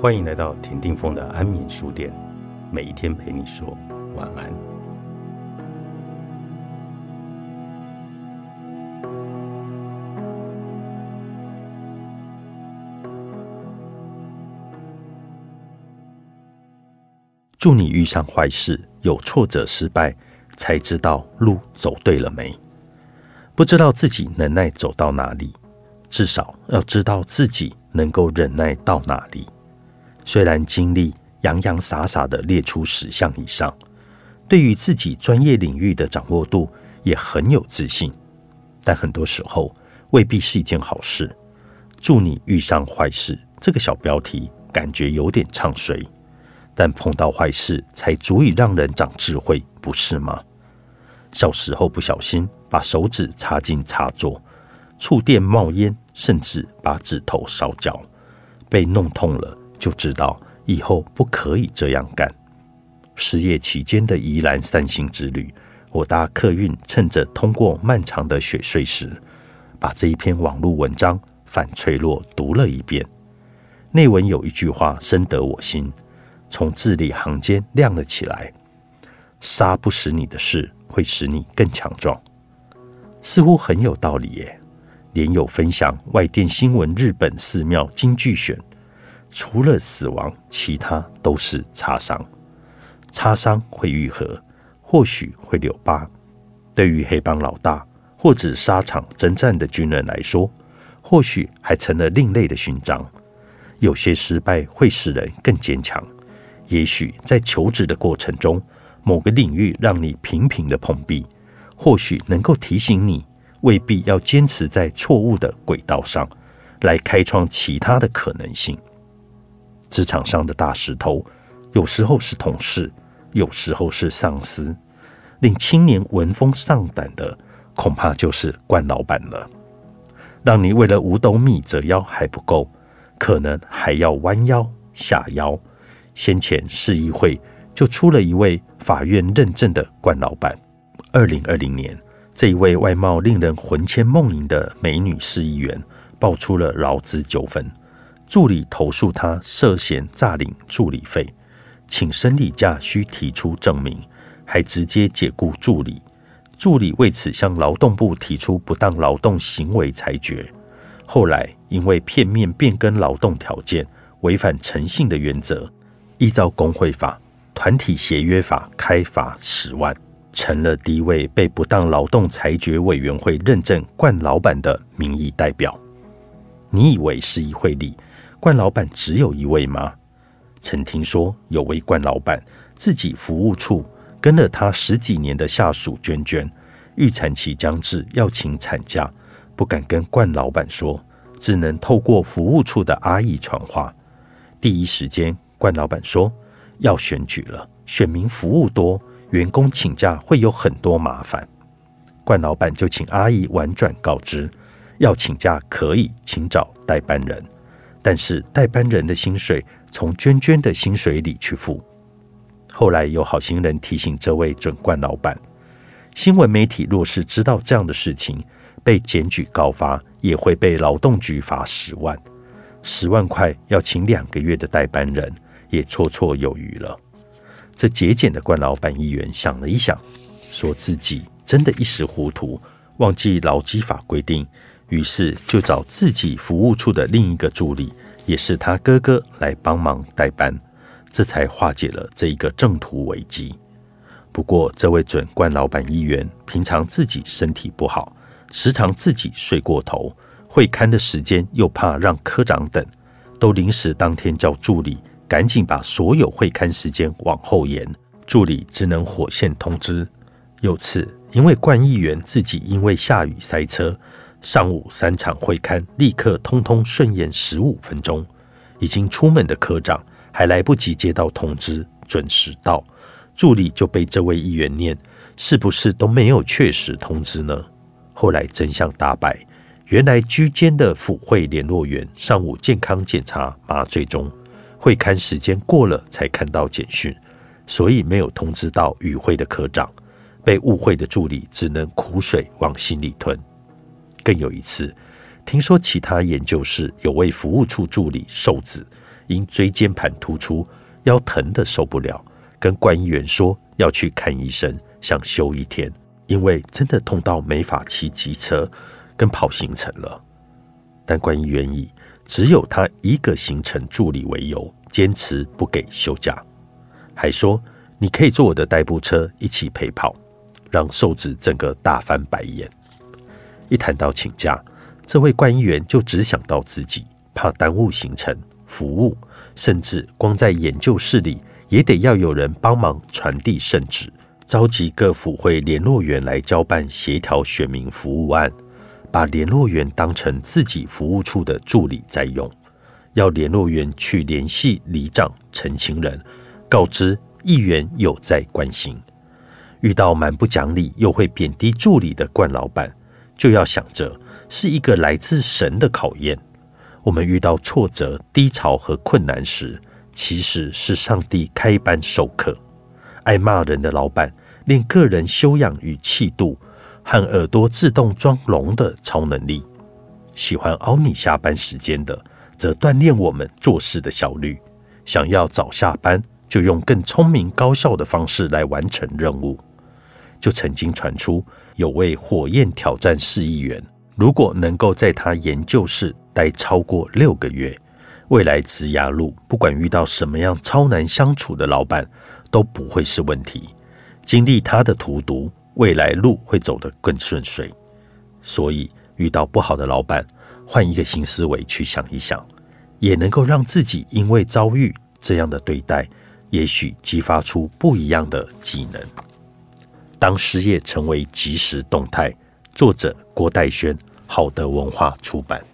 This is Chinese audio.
欢迎来到田定峰的安眠书店，每一天陪你说晚安。祝你遇上坏事，有挫折失败，才知道路走对了没。不知道自己能耐走到哪里，至少要知道自己能够忍耐到哪里。虽然经历洋洋洒洒的列出十项以上，对于自己专业领域的掌握度也很有自信，但很多时候未必是一件好事。祝你遇上坏事，这个小标题感觉有点唱衰，但碰到坏事才足以让人长智慧，不是吗？小时候不小心。把手指插进插座，触电冒烟，甚至把指头烧焦，被弄痛了，就知道以后不可以这样干。失业期间的宜兰散心之旅，我搭客运，趁着通过漫长的雪隧时，把这一篇网络文章反脆弱读了一遍。内文有一句话深得我心，从字里行间亮了起来：杀不死你的事，会使你更强壮。似乎很有道理耶。连友分享外电新闻，日本寺庙金句选，除了死亡，其他都是擦伤。擦伤会愈合，或许会留疤。对于黑帮老大或者沙场征战的军人来说，或许还成了另类的勋章。有些失败会使人更坚强。也许在求职的过程中，某个领域让你频频的碰壁。或许能够提醒你，未必要坚持在错误的轨道上，来开创其他的可能性。职场上的大石头，有时候是同事，有时候是上司，令青年闻风丧胆的，恐怕就是冠老板了。让你为了五斗米折腰还不够，可能还要弯腰下腰。先前市议会就出了一位法院认证的冠老板。二零二零年，这一位外貌令人魂牵梦萦的美女市议员爆出了劳资纠纷，助理投诉他涉嫌诈领助理费，请生理假需提出证明，还直接解雇助理。助理为此向劳动部提出不当劳动行为裁决，后来因为片面变更劳动条件，违反诚信的原则，依照工会法、团体协约法开罚十万。成了第一位被不当劳动裁决委员会认证冠老板的民意代表。你以为是一会里冠老板只有一位吗？曾听说有位冠老板自己服务处跟了他十几年的下属娟娟，预产期将至要请产假，不敢跟冠老板说，只能透过服务处的阿姨传话。第一时间，冠老板说要选举了，选民服务多。员工请假会有很多麻烦，冠老板就请阿姨婉转告知，要请假可以，请找代班人，但是代班人的薪水从娟娟的薪水里去付。后来有好心人提醒这位准冠老板，新闻媒体若是知道这样的事情，被检举告发，也会被劳动局罚十万，十万块要请两个月的代班人，也绰绰有余了。这节俭的冠老板议员想了一想，说自己真的一时糊涂，忘记劳基法规定，于是就找自己服务处的另一个助理，也是他哥哥来帮忙代班，这才化解了这一个正途危机。不过，这位准冠老板议员平常自己身体不好，时常自己睡过头，会看的时间又怕让科长等，都临时当天叫助理。赶紧把所有会刊时间往后延，助理只能火线通知。有次因为冠议员自己因为下雨塞车，上午三场会刊立刻通通顺延十五分钟。已经出门的科长还来不及接到通知，准时到，助理就被这位议员念是不是都没有确实通知呢？后来真相大白，原来居间的府会联络员上午健康检查麻醉中。会刊时间过了才看到简讯，所以没有通知到与会的科长。被误会的助理只能苦水往心里吞。更有一次，听说其他研究室有位服务处助理瘦子，因椎间盘突出，腰疼的受不了，跟关议员说要去看医生，想休一天，因为真的痛到没法骑机车跟跑行程了。但关议员以只有他一个行程助理为由，坚持不给休假，还说你可以坐我的代步车一起陪跑，让瘦子整个大翻白眼。一谈到请假，这位官议员就只想到自己，怕耽误行程、服务，甚至光在研究室里也得要有人帮忙传递圣旨，召集各府会联络员来交办协调选民服务案，把联络员当成自己服务处的助理在用，要联络员去联系里长、陈情人，告知议员有在关心。遇到蛮不讲理又会贬低助理的冠老板。就要想着是一个来自神的考验。我们遇到挫折、低潮和困难时，其实是上帝开班授课。爱骂人的老板练个人修养与气度，和耳朵自动装聋的超能力；喜欢熬你下班时间的，则锻炼我们做事的效率。想要早下班，就用更聪明高效的方式来完成任务。就曾经传出。有位火焰挑战四亿元，如果能够在他研究室待超过六个月，未来职涯路不管遇到什么样超难相处的老板都不会是问题。经历他的荼毒，未来路会走得更顺遂。所以遇到不好的老板，换一个新思维去想一想，也能够让自己因为遭遇这样的对待，也许激发出不一样的技能。当失业成为即时动态，作者郭代轩，好的文化出版。